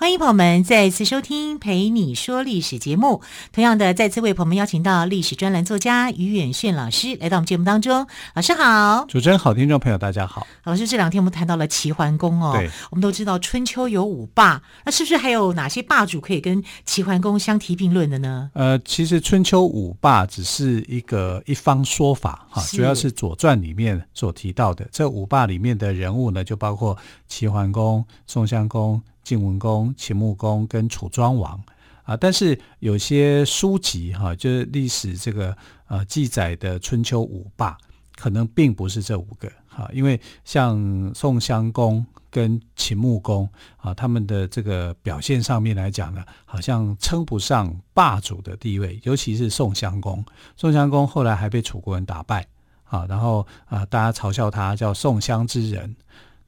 欢迎朋友们再次收听《陪你说历史》节目。同样的，再次为朋友们邀请到历史专栏作家于远炫老师来到我们节目当中。老师好，主持人好，听众朋友大家好。老师，这两天我们谈到了齐桓公哦，对，我们都知道春秋有五霸，那是不是还有哪些霸主可以跟齐桓公相提并论的呢？呃，其实春秋五霸只是一个一方说法哈，主要是《左传》里面所提到的这五霸里面的人物呢，就包括齐桓公、宋襄公。晋文公、秦穆公跟楚庄王啊，但是有些书籍哈、就是历史这个呃记载的春秋五霸，可能并不是这五个哈、啊，因为像宋襄公跟秦穆公啊，他们的这个表现上面来讲呢，好像称不上霸主的地位，尤其是宋襄公。宋襄公后来还被楚国人打败啊，然后啊，大家嘲笑他叫宋襄之人。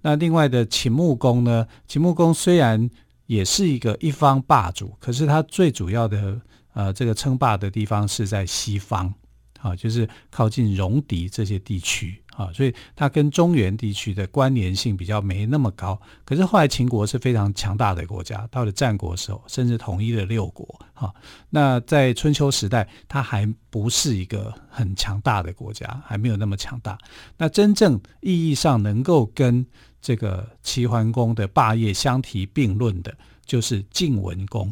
那另外的秦穆公呢？秦穆公虽然也是一个一方霸主，可是他最主要的呃这个称霸的地方是在西方，啊，就是靠近戎狄这些地区啊，所以他跟中原地区的关联性比较没那么高。可是后来秦国是非常强大的国家，到了战国时候，甚至统一了六国。哈，那在春秋时代，他还不是一个很强大的国家，还没有那么强大。那真正意义上能够跟这个齐桓公的霸业相提并论的，就是晋文公。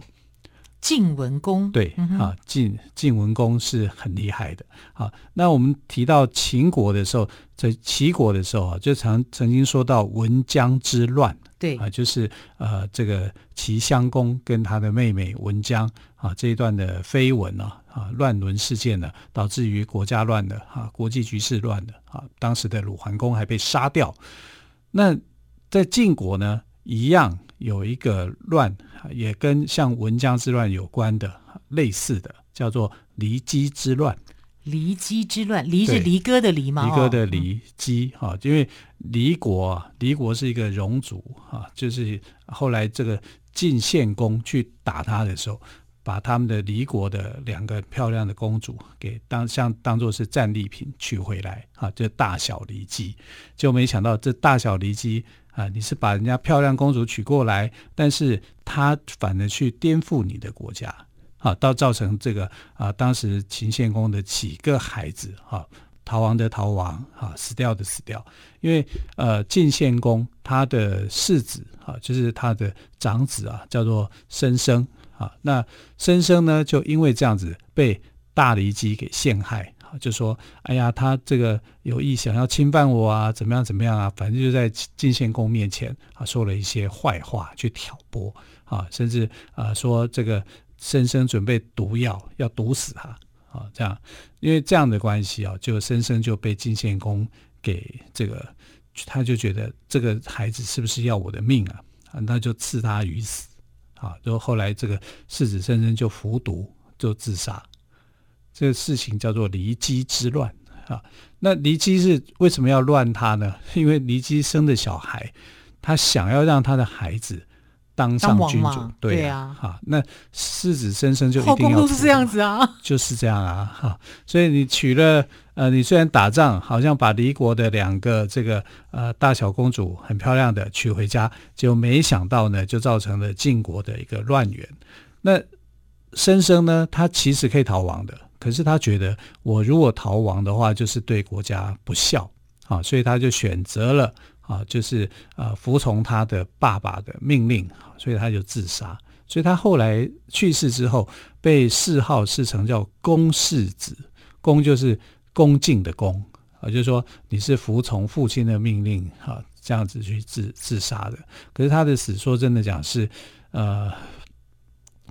晋文公对、嗯、啊，晋晋文公是很厉害的。啊，那我们提到秦国的时候，在齐国的时候啊，就曾曾经说到文姜之乱。对啊，就是呃，这个齐襄公跟他的妹妹文姜啊这一段的绯闻啊啊乱伦事件呢，导致于国家乱了啊，国际局势乱了啊，当时的鲁桓公还被杀掉。那在晋国呢，一样有一个乱，也跟像文姜之乱有关的类似的，叫做骊姬之乱。骊姬之乱，骊是离歌的离吗？离歌的离姬哈，因为离国，离国是一个戎族哈，就是后来这个晋献公去打他的时候，把他们的离国的两个漂亮的公主给当像当做是战利品取回来啊，就大小离姬，就没想到这大小离姬啊，你是把人家漂亮公主娶过来，但是他反而去颠覆你的国家啊，到造成这个啊，当时秦献公的几个孩子啊，逃亡的逃亡啊，死掉的死掉，因为呃，晋献公他的世子啊，就是他的长子啊，叫做申生。啊，那申生呢，就因为这样子被大骊姬给陷害啊，就说：“哎呀，他这个有意想要侵犯我啊，怎么样怎么样啊？反正就在晋献公面前啊，说了一些坏话去挑拨啊，甚至啊说这个申生准备毒药要毒死他啊，这样，因为这样的关系啊，就申生就被晋献公给这个，他就觉得这个孩子是不是要我的命啊？啊，那就赐他于死。”啊，然后后来这个世子生生就服毒就自杀，这个事情叫做离姬之乱啊。那离姬是为什么要乱他呢？因为离姬生的小孩，他想要让他的孩子当上君主，对啊，哈、啊，那世子生生就一定要，都是这样子啊，就是这样啊，哈，所以你娶了，呃，你虽然打仗，好像把离国的两个这个呃大小公主很漂亮的娶回家，就没想到呢，就造成了晋国的一个乱源。那申生呢，他其实可以逃亡的，可是他觉得我如果逃亡的话，就是对国家不孝啊，所以他就选择了。啊，就是呃，服从他的爸爸的命令，所以他就自杀。所以他后来去世之后，被谥号谥成叫公世子，公就是恭敬的恭啊，就是说你是服从父亲的命令啊，这样子去自自杀的。可是他的死，说真的讲是呃，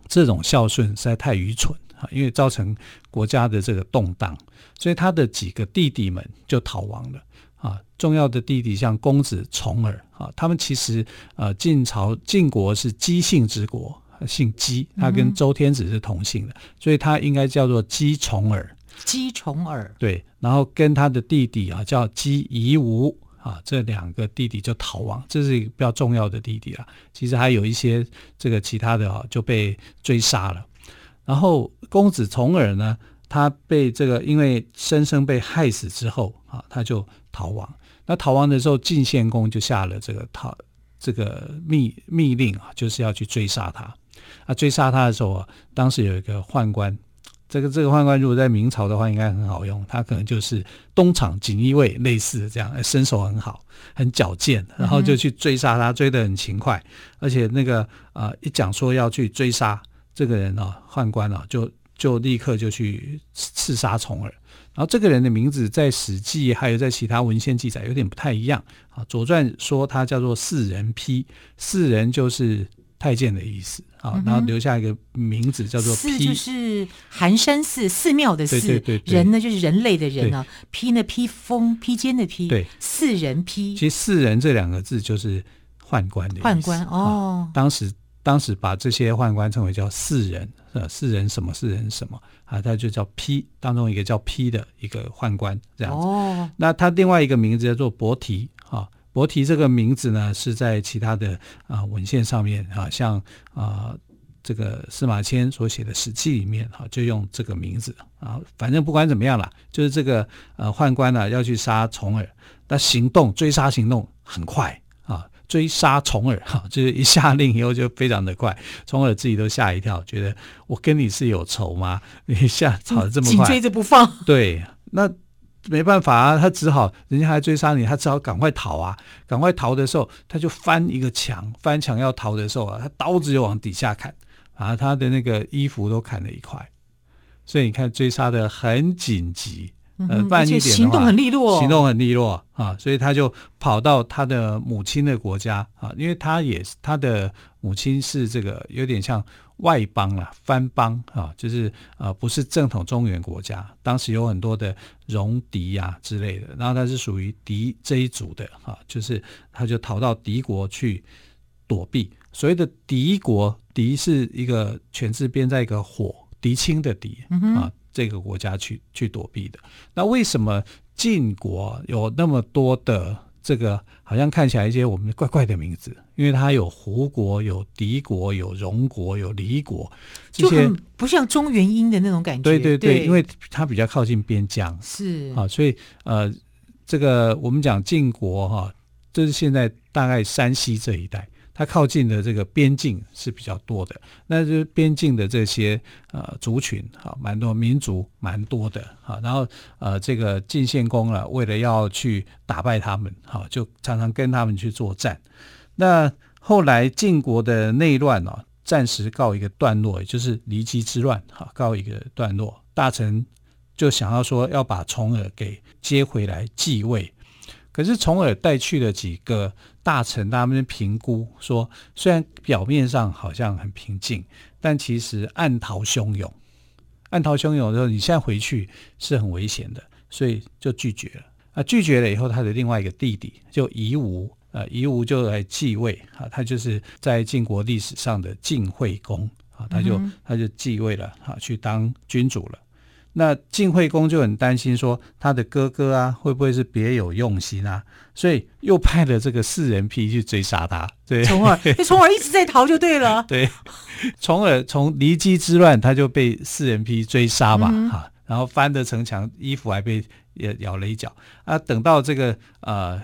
这种孝顺实在太愚蠢啊，因为造成国家的这个动荡，所以他的几个弟弟们就逃亡了。啊，重要的弟弟像公子重耳啊，他们其实呃，晋朝晋国是姬姓之国，姓姬，他跟周天子是同姓的，嗯、所以他应该叫做姬重耳。姬重耳对，然后跟他的弟弟啊叫姬夷吾啊，这两个弟弟就逃亡，这是一个比较重要的弟弟了。其实还有一些这个其他的啊就被追杀了。然后公子重耳呢，他被这个因为生生被害死之后啊，他就逃亡。那逃亡的时候，晋献公就下了这个逃这个密密令啊，就是要去追杀他。啊，追杀他的时候啊，当时有一个宦官。这个这个宦官如果在明朝的话，应该很好用。他可能就是东厂锦衣卫类似的这样，身手很好，很矫健，然后就去追杀他，追得很勤快。而且那个啊、一讲说要去追杀这个人啊，宦官啊，就就立刻就去刺杀重耳。然后这个人的名字在《史记》还有在其他文献记载有点不太一样啊，《左传》说他叫做四人丕，四人就是。太监的意思啊，然后留下一个名字叫做丕，四就是寒山寺寺庙的寺，对对对，人呢就是人类的人啊，披呢披风披肩的披，对，四人披。其实四人这两个字就是宦官的意思。宦官哦，当时当时把这些宦官称为叫四人，呃，四人什么四人什么啊，他就叫 P，当中一个叫 P 的一个宦官这样子。哦，那他另外一个名字叫做伯提啊。伯提这个名字呢，是在其他的啊、呃、文献上面啊，像啊、呃、这个司马迁所写的《史记》里面哈、啊，就用这个名字啊。反正不管怎么样啦，就是这个呃宦官呢要去杀重耳，那行动追杀行动很快啊，追杀重耳哈、啊，就是一下令以后就非常的快，重耳自己都吓一跳，觉得我跟你是有仇吗？你一下跑得这么快，紧追着不放。对，那。没办法啊，他只好人家还追杀你，他只好赶快逃啊！赶快逃的时候，他就翻一个墙，翻墙要逃的时候啊，他刀子就往底下砍，啊，他的那个衣服都砍了一块。所以你看，追杀的很紧急，呃，慢一点的话，行动很利落，行动很利落啊，所以他就跑到他的母亲的国家啊，因为他也是他的母亲是这个有点像。外邦啊，藩邦啊，就是呃，不是正统中原国家。当时有很多的戎狄啊之类的，然后他是属于狄这一族的啊，就是他就逃到敌国去躲避。所谓的敌国，狄是一个犬字边在一个火，狄青的狄啊，这个国家去去躲避的。那为什么晋国有那么多的？这个好像看起来一些我们怪怪的名字，因为它有胡国、有狄国、有戎国、有离国，这些就很不像中原音的那种感觉。对对对，对因为它比较靠近边疆，是啊，所以呃，这个我们讲晋国哈，这、就是现在大概山西这一带。它靠近的这个边境是比较多的，那就边境的这些呃族群啊，蛮多民族蛮多的啊。然后呃，这个晋献公啊，为了要去打败他们，哈，就常常跟他们去作战。那后来晋国的内乱啊，暂时告一个段落，也就是骊姬之乱，哈，告一个段落。大臣就想要说要把重耳给接回来继位。可是从而带去了几个大臣，他们评估说，虽然表面上好像很平静，但其实暗潮汹涌。暗潮汹涌的时候，你现在回去是很危险的，所以就拒绝了。啊，拒绝了以后，他的另外一个弟弟就夷吾，啊，夷吾就来继位啊，他就是在晋国历史上的晋惠公啊，他就他就继位了啊，去当君主了。那晋惠公就很担心，说他的哥哥啊，会不会是别有用心啊？所以又派了这个四人批去追杀他。对，重耳，重耳一直在逃就对了。对，重耳从骊姬之乱，他就被四人批追杀嘛，哈、嗯，然后翻的城墙，衣服还被也咬了一脚啊。等到这个呃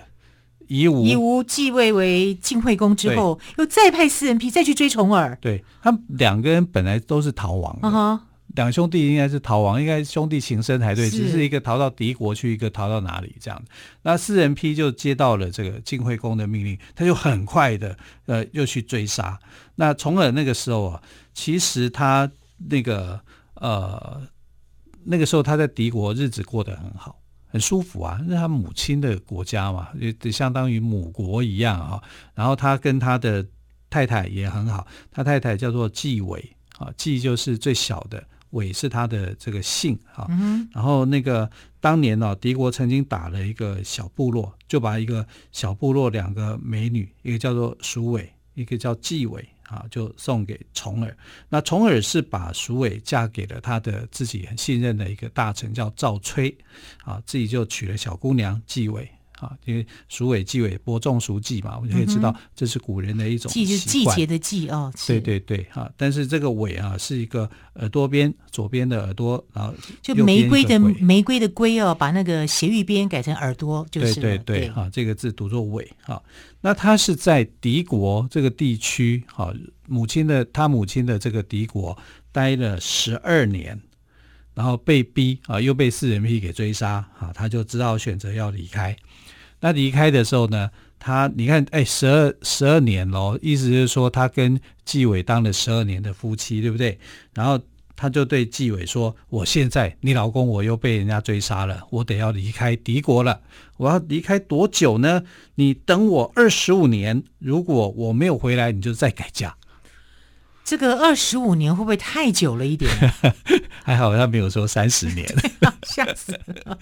夷吾夷吾继位为晋惠公之后，又再派四人批再去追重耳。对，他们两个人本来都是逃亡的。Uh-huh 两兄弟应该是逃亡，应该兄弟情深才对，只是一个逃到敌国去，一个逃到哪里这样。那四人批就接到了这个晋惠公的命令，他就很快的呃又去追杀。那重耳那个时候啊，其实他那个呃那个时候他在敌国日子过得很好，很舒服啊，那是他母亲的国家嘛，就相当于母国一样啊。然后他跟他的太太也很好，他太太叫做季伟啊，季就是最小的。韦是他的这个姓哈、嗯，然后那个当年呢、哦，敌国曾经打了一个小部落，就把一个小部落两个美女，一个叫做鼠尾，一个叫季尾啊，就送给重耳。那重耳是把鼠伟嫁给了他的自己很信任的一个大臣，叫赵崔，啊，自己就娶了小姑娘纪伟。啊，因为鼠尾季尾播种熟季嘛，我们就可以知道这是古人的一种季，就是季节的季哦。对对对，哈，但是这个尾啊是一个耳朵边左边的耳朵，然后就玫瑰的玫瑰的瑰哦，把那个斜玉边改成耳朵，就是对对对，哈，这个字读作尾哈。那他是在敌国这个地区，哈，母亲的他母亲的这个敌国待了十二年，然后被逼啊，又被四人批给追杀啊，他就只好选择要离开。那离开的时候呢，他你看，哎，十二十二年咯，意思就是说他跟纪伟当了十二年的夫妻，对不对？然后他就对纪伟说：“我现在你老公我又被人家追杀了，我得要离开敌国了。我要离开多久呢？你等我二十五年，如果我没有回来，你就再改嫁。”这个二十五年会不会太久了一点？还好他没有说三十年，吓死了！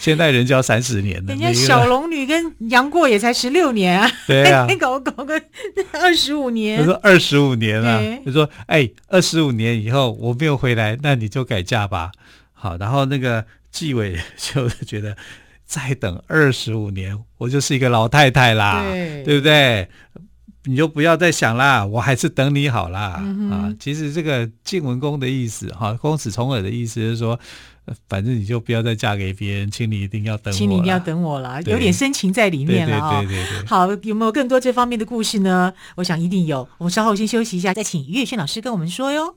现代人就要三十年了。人家小龙女跟杨过也才十六年啊，对啊，搞搞个二十五年。他说二十五年啊，他说哎，二十五年以后我没有回来，那你就改嫁吧。好，然后那个纪委就觉得再等二十五年，我就是一个老太太啦，对，对不对？你就不要再想啦，我还是等你好啦。嗯、啊！其实这个晋文公的意思，哈，公子重耳的意思是说，反正你就不要再嫁给别人，请你一定要等我，请你一定要等我啦，有点深情在里面了啊、哦。对对对。好，有没有更多这方面的故事呢？我想一定有。我们稍后先休息一下，再请于远炫老师跟我们说哟。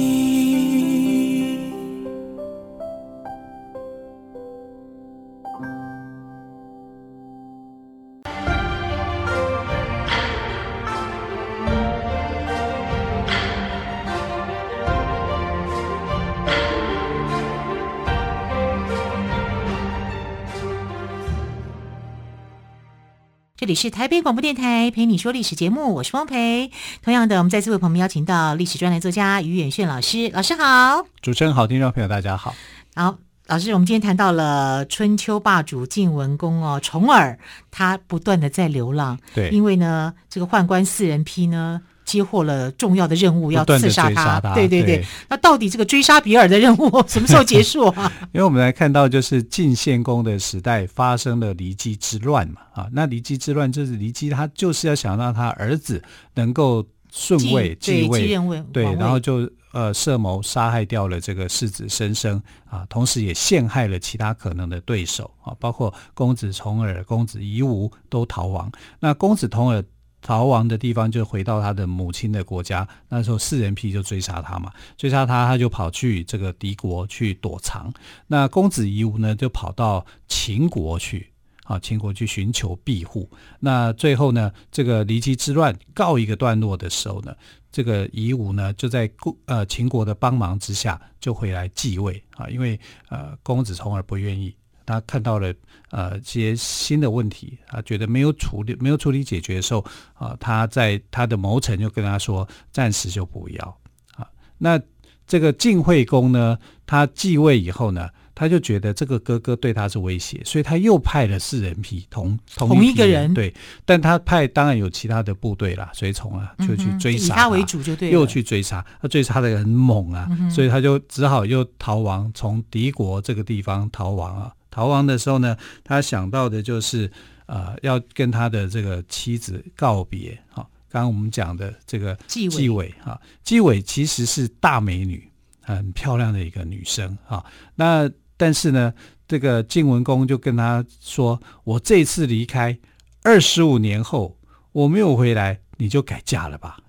里是台北广播电台陪你说历史节目，我是汪培。同样的，我们再次为朋友们邀请到历史专栏作家于远炫老师，老师好。主持人好，听众朋友大家好。好，老师，我们今天谈到了春秋霸主晋文公哦，重耳他不断的在流浪，对，因为呢，这个宦官四人批呢。接获了重要的任务，要刺杀他。他对对对，对，那到底这个追杀比尔的任务 什么时候结束啊？因为我们来看到，就是晋献公的时代发生了骊姬之乱嘛。啊，那骊姬之乱就是骊姬他就是要想让他儿子能够顺位继位，继位，对，然后就呃设谋杀害掉了这个世子申生啊，同时也陷害了其他可能的对手啊，包括公子重耳、公子夷吾都逃亡。那公子重耳。逃亡的地方就回到他的母亲的国家，那时候四人批就追杀他嘛，追杀他，他就跑去这个敌国去躲藏。那公子夷吾呢，就跑到秦国去，啊，秦国去寻求庇护。那最后呢，这个骊姬之乱告一个段落的时候呢，这个夷吾呢，就在公呃秦国的帮忙之下，就回来继位啊，因为呃公子重耳不愿意。他看到了呃一些新的问题，他觉得没有处理没有处理解决的时候啊，他在他的谋臣就跟他说，暂时就不要啊。那这个晋惠公呢，他继位以后呢，他就觉得这个哥哥对他是威胁，所以他又派了四人批同同一，同一个人对，但他派当然有其他的部队啦，随从啊，就去追杀以他为主就对，又去追杀他，追杀的很猛啊、嗯，所以他就只好又逃亡，从敌国这个地方逃亡啊。逃亡的时候呢，他想到的就是，呃，要跟他的这个妻子告别。哈，刚刚我们讲的这个纪伟，哈，纪伟其实是大美女，很漂亮的一个女生。哈，那但是呢，这个晋文公就跟他说：“我这次离开，二十五年后我没有回来，你就改嫁了吧。”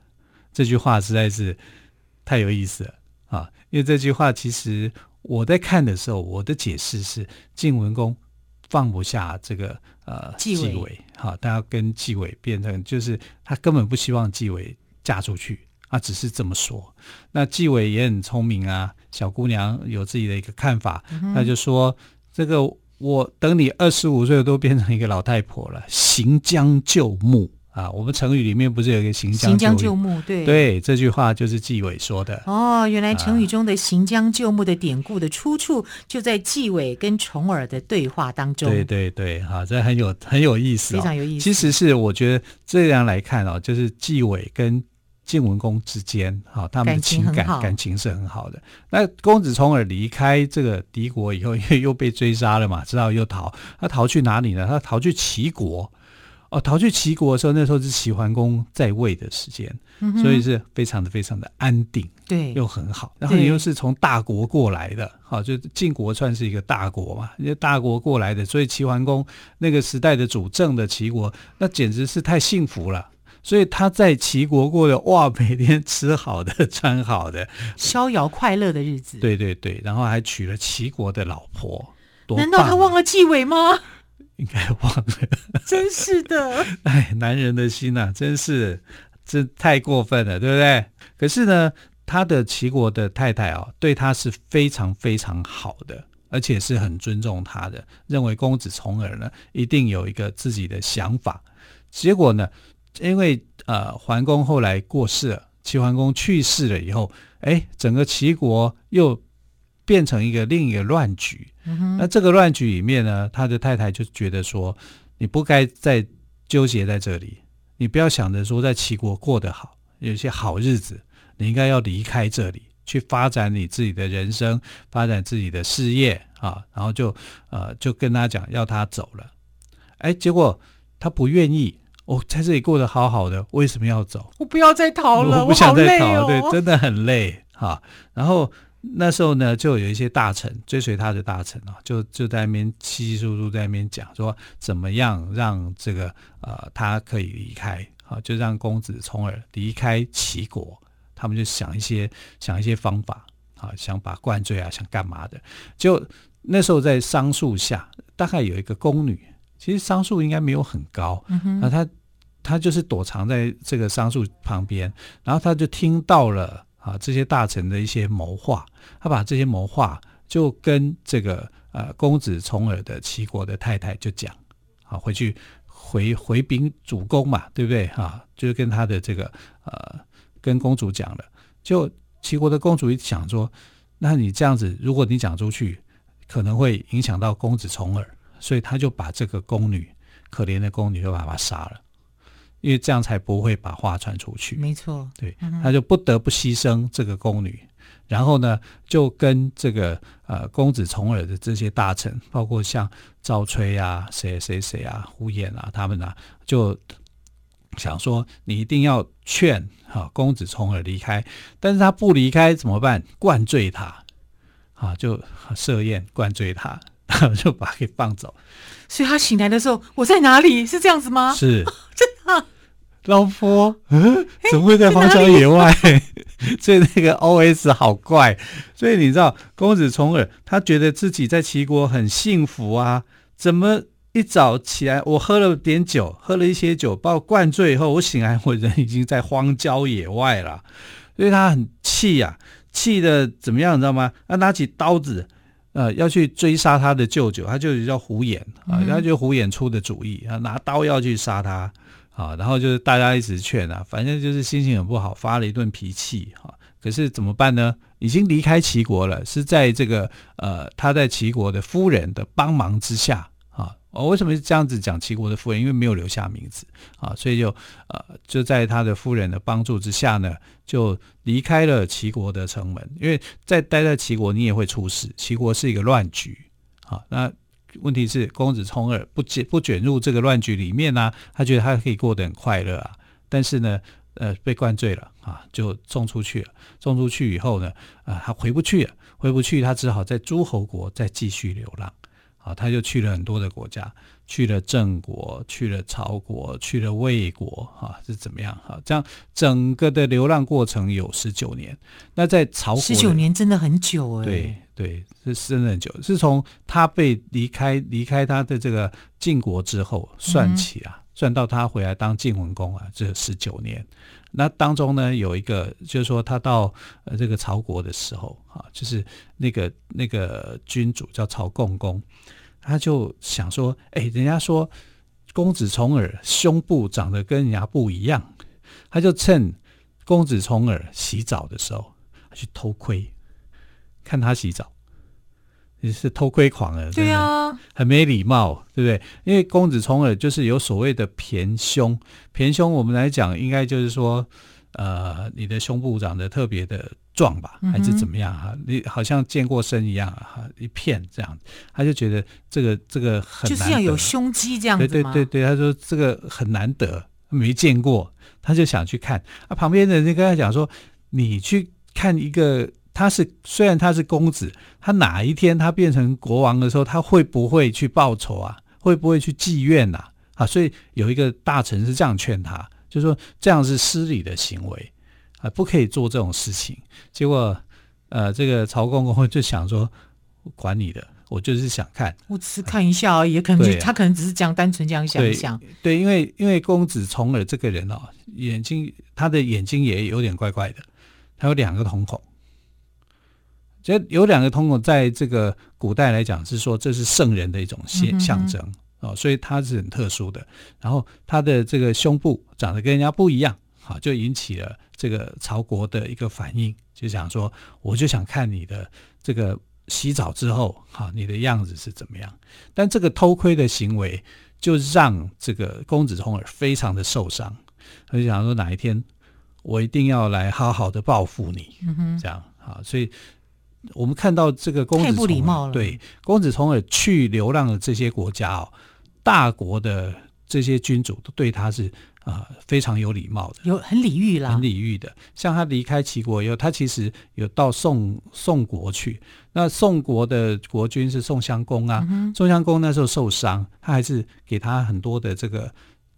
这句话实在是太有意思了啊！因为这句话其实。我在看的时候，我的解释是晋文公放不下这个呃纪伟，哈，他要跟纪伟变成就是他根本不希望纪伟嫁出去他，只是这么说。那纪委也很聪明啊，小姑娘有自己的一个看法，那、嗯、就说这个我等你二十五岁都变成一个老太婆了，行将就木。啊，我们成语里面不是有一个“行将就木”？行将就木，对对，这句话就是纪委说的。哦，原来成语中的“行将就木”的典故的出处就在纪委跟重耳的对话当中。对对对，哈，这很有很有意思，哦，非常有意思。其实是我觉得这样来看哦，就是纪委跟晋文公之间，哈，他们的情感感情，感情是很好的。那公子重耳离开这个敌国以后，因为又被追杀了嘛，知道又逃，他逃去哪里呢？他逃去齐国。哦，逃去齐国的时候，那时候是齐桓公在位的时间，嗯，所以是非常的非常的安定，对，又很好。然后你又是从大国过来的，好，就晋国算是一个大国嘛，因为大国过来的，所以齐桓公那个时代的主政的齐国，那简直是太幸福了。所以他在齐国过的哇，每天吃好的 穿好的，逍遥快乐的日子。对对对，然后还娶了齐国的老婆，难道他忘了纪委吗？应该忘了，真是的。哎，男人的心呐、啊，真是这太过分了，对不对？可是呢，他的齐国的太太哦，对他是非常非常好的，而且是很尊重他的，认为公子重耳呢一定有一个自己的想法。结果呢，因为呃桓公后来过世了，齐桓公去世了以后，哎，整个齐国又。变成一个另一个乱局，嗯，那这个乱局里面呢，他的太太就觉得说，你不该再纠结在这里，你不要想着说在齐国过得好，有些好日子，你应该要离开这里，去发展你自己的人生，发展自己的事业啊，然后就呃就跟他讲要他走了，哎，结果他不愿意，哦，在这里过得好好的，为什么要走？我不要再逃了，我不想再逃，哦，对，真的很累哈，然后。那时候呢，就有一些大臣追随他的大臣啊，就就在那边稀稀疏疏在那边讲说，怎么样让这个呃他可以离开啊，就让公子重耳离开齐国。他们就想一些想一些方法啊，想把灌醉啊，想干嘛的。就那时候在桑树下，大概有一个宫女，其实桑树应该没有很高，嗯，啊，她她就是躲藏在这个桑树旁边，然后她就听到了。啊，这些大臣的一些谋划，他把这些谋划就跟这个呃公子重耳的齐国的太太就讲，啊，回去回回禀主公嘛，对不对？啊，就是跟他的这个呃跟公主讲了，就齐国的公主一想说，那你这样子，如果你讲出去，可能会影响到公子重耳，所以他就把这个宫女，可怜的宫女，就把他杀了。因为这样才不会把话传出去。没错，对，他就不得不牺牲这个宫女，然后呢，就跟这个呃公子重耳的这些大臣，包括像赵崔啊、谁谁谁啊、呼延啊，他们呢、啊，就想说你一定要劝哈、啊、公子重耳离开，但是他不离开怎么办？灌醉他，啊，就设宴灌醉他，就把他给放走。所以他醒来的时候，我在哪里？是这样子吗？是，真的。老婆，嗯，怎么会在荒郊野外？所以那个 OS 好怪。所以你知道，公子重耳他觉得自己在齐国很幸福啊，怎么一早起来，我喝了点酒，喝了一些酒，把我灌醉以后，我醒来，我人已经在荒郊野外了。所以他很气呀、啊，气的怎么样？你知道吗？他拿起刀子，呃，要去追杀他的舅舅，他舅舅叫胡衍啊，然后就胡衍出的主意，啊拿刀要去杀他。啊，然后就是大家一直劝啊，反正就是心情很不好，发了一顿脾气哈。可是怎么办呢？已经离开齐国了，是在这个呃他在齐国的夫人的帮忙之下哦。为什么是这样子讲齐国的夫人？因为没有留下名字啊，所以就呃就在他的夫人的帮助之下呢，就离开了齐国的城门。因为在待在齐国，你也会出事。齐国是一个乱局啊，那。问题是公子重耳不卷不卷入这个乱局里面呢、他觉得他可以过得很快乐啊。但是呢，呃，被灌醉了啊，就送出去了。送出去以后呢，啊，他回不去了，回不去，他只好在诸侯国再继续流浪。啊，他就去了很多的国家，去了郑国，去了曹国，去了魏国，啊，是怎么样？哈，这样整个的流浪过程有十九年。那在曹国，十九年真的很久哎。对。对，是真的很久，是从他被离开离开他的这个晋国之后算起啊，嗯、算到他回来当晋文公啊，这十九年。那当中呢，有一个就是说，他到呃这个曹国的时候啊，就是那个那个君主叫曹共公，他就想说，哎，人家说公子重耳胸部长得跟人家不一样，他就趁公子重耳洗澡的时候去偷窥，看他洗澡。你是偷窥狂了，对啊，很没礼貌，对不对？因为公子重耳就是有所谓的貁胸，貁胸我们来讲，应该就是说，呃，你的胸部长得特别的壮吧，还是怎么样哈？你好像健过身一样哈，一片这样，他就觉得这个这个很难得，就是要有胸肌这样子，对对对对，他说这个很难得，没见过，他就想去看啊。旁边的人就跟他讲说，你去看一个。他是虽然他是公子，他哪一天他变成国王的时候，他会不会去报仇啊？会不会去妓院呐？啊，所以有一个大臣是这样劝他，就是说这样是失礼的行为啊，不可以做这种事情。结果，呃，这个曹公公就想说，管你的，我就是想看，我只是看一下而已，可能、啊、他可能只是这样单纯这样想一想。对，对，因为因为公子重耳这个人哦，眼睛他的眼睛也有点怪怪的，他有两个瞳孔。这有两个瞳孔，在这个古代来讲是说这是圣人的一种象象征哦，所以它是很特殊的。然后他的这个胸部长得跟人家不一样，好，就引起了这个曹国的一个反应，就想说，我就想看你的这个洗澡之后，哈，你的样子是怎么样？但这个偷窥的行为，就让这个公子重耳非常的受伤，他就想说，哪一天我一定要来好好的报复你，这样啊，所以。我们看到这个公子重耳，对公子重耳去流浪的这些国家哦，大国的这些君主都对他是啊、呃、非常有礼貌的，有很礼遇啦，很礼遇的。像他离开齐国以后，他其实有到宋宋国去。那宋国的国君是宋襄公啊，嗯、宋襄公那时候受伤，他还是给他很多的这个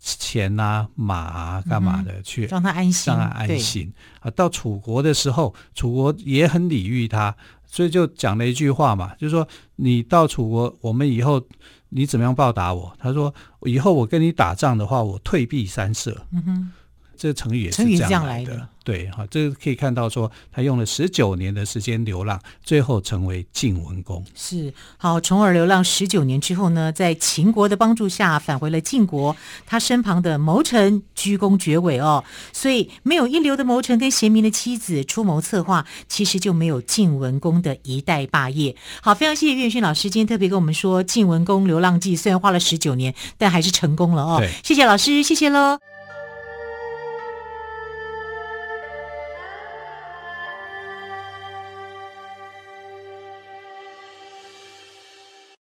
钱啊、马啊、干嘛的、嗯、去让他安心，让他安心啊。到楚国的时候，楚国也很礼遇他。所以就讲了一句话嘛，就是说你到楚国，我们以后你怎么样报答我？他说以后我跟你打仗的话，我退避三舍。嗯哼。这个成语也是这样来的，对，哈，这个可以看到说他用了十九年的时间流浪，最后成为晋文公。是，好，重耳流浪十九年之后呢，在秦国的帮助下返回了晋国，他身旁的谋臣鞠躬绝伟哦，所以没有一流的谋臣跟贤明的妻子出谋策划，其实就没有晋文公的一代霸业。好，非常谢谢岳轩老师今天特别跟我们说晋文公流浪记，虽然花了十九年，但还是成功了哦。对谢谢老师，谢谢喽。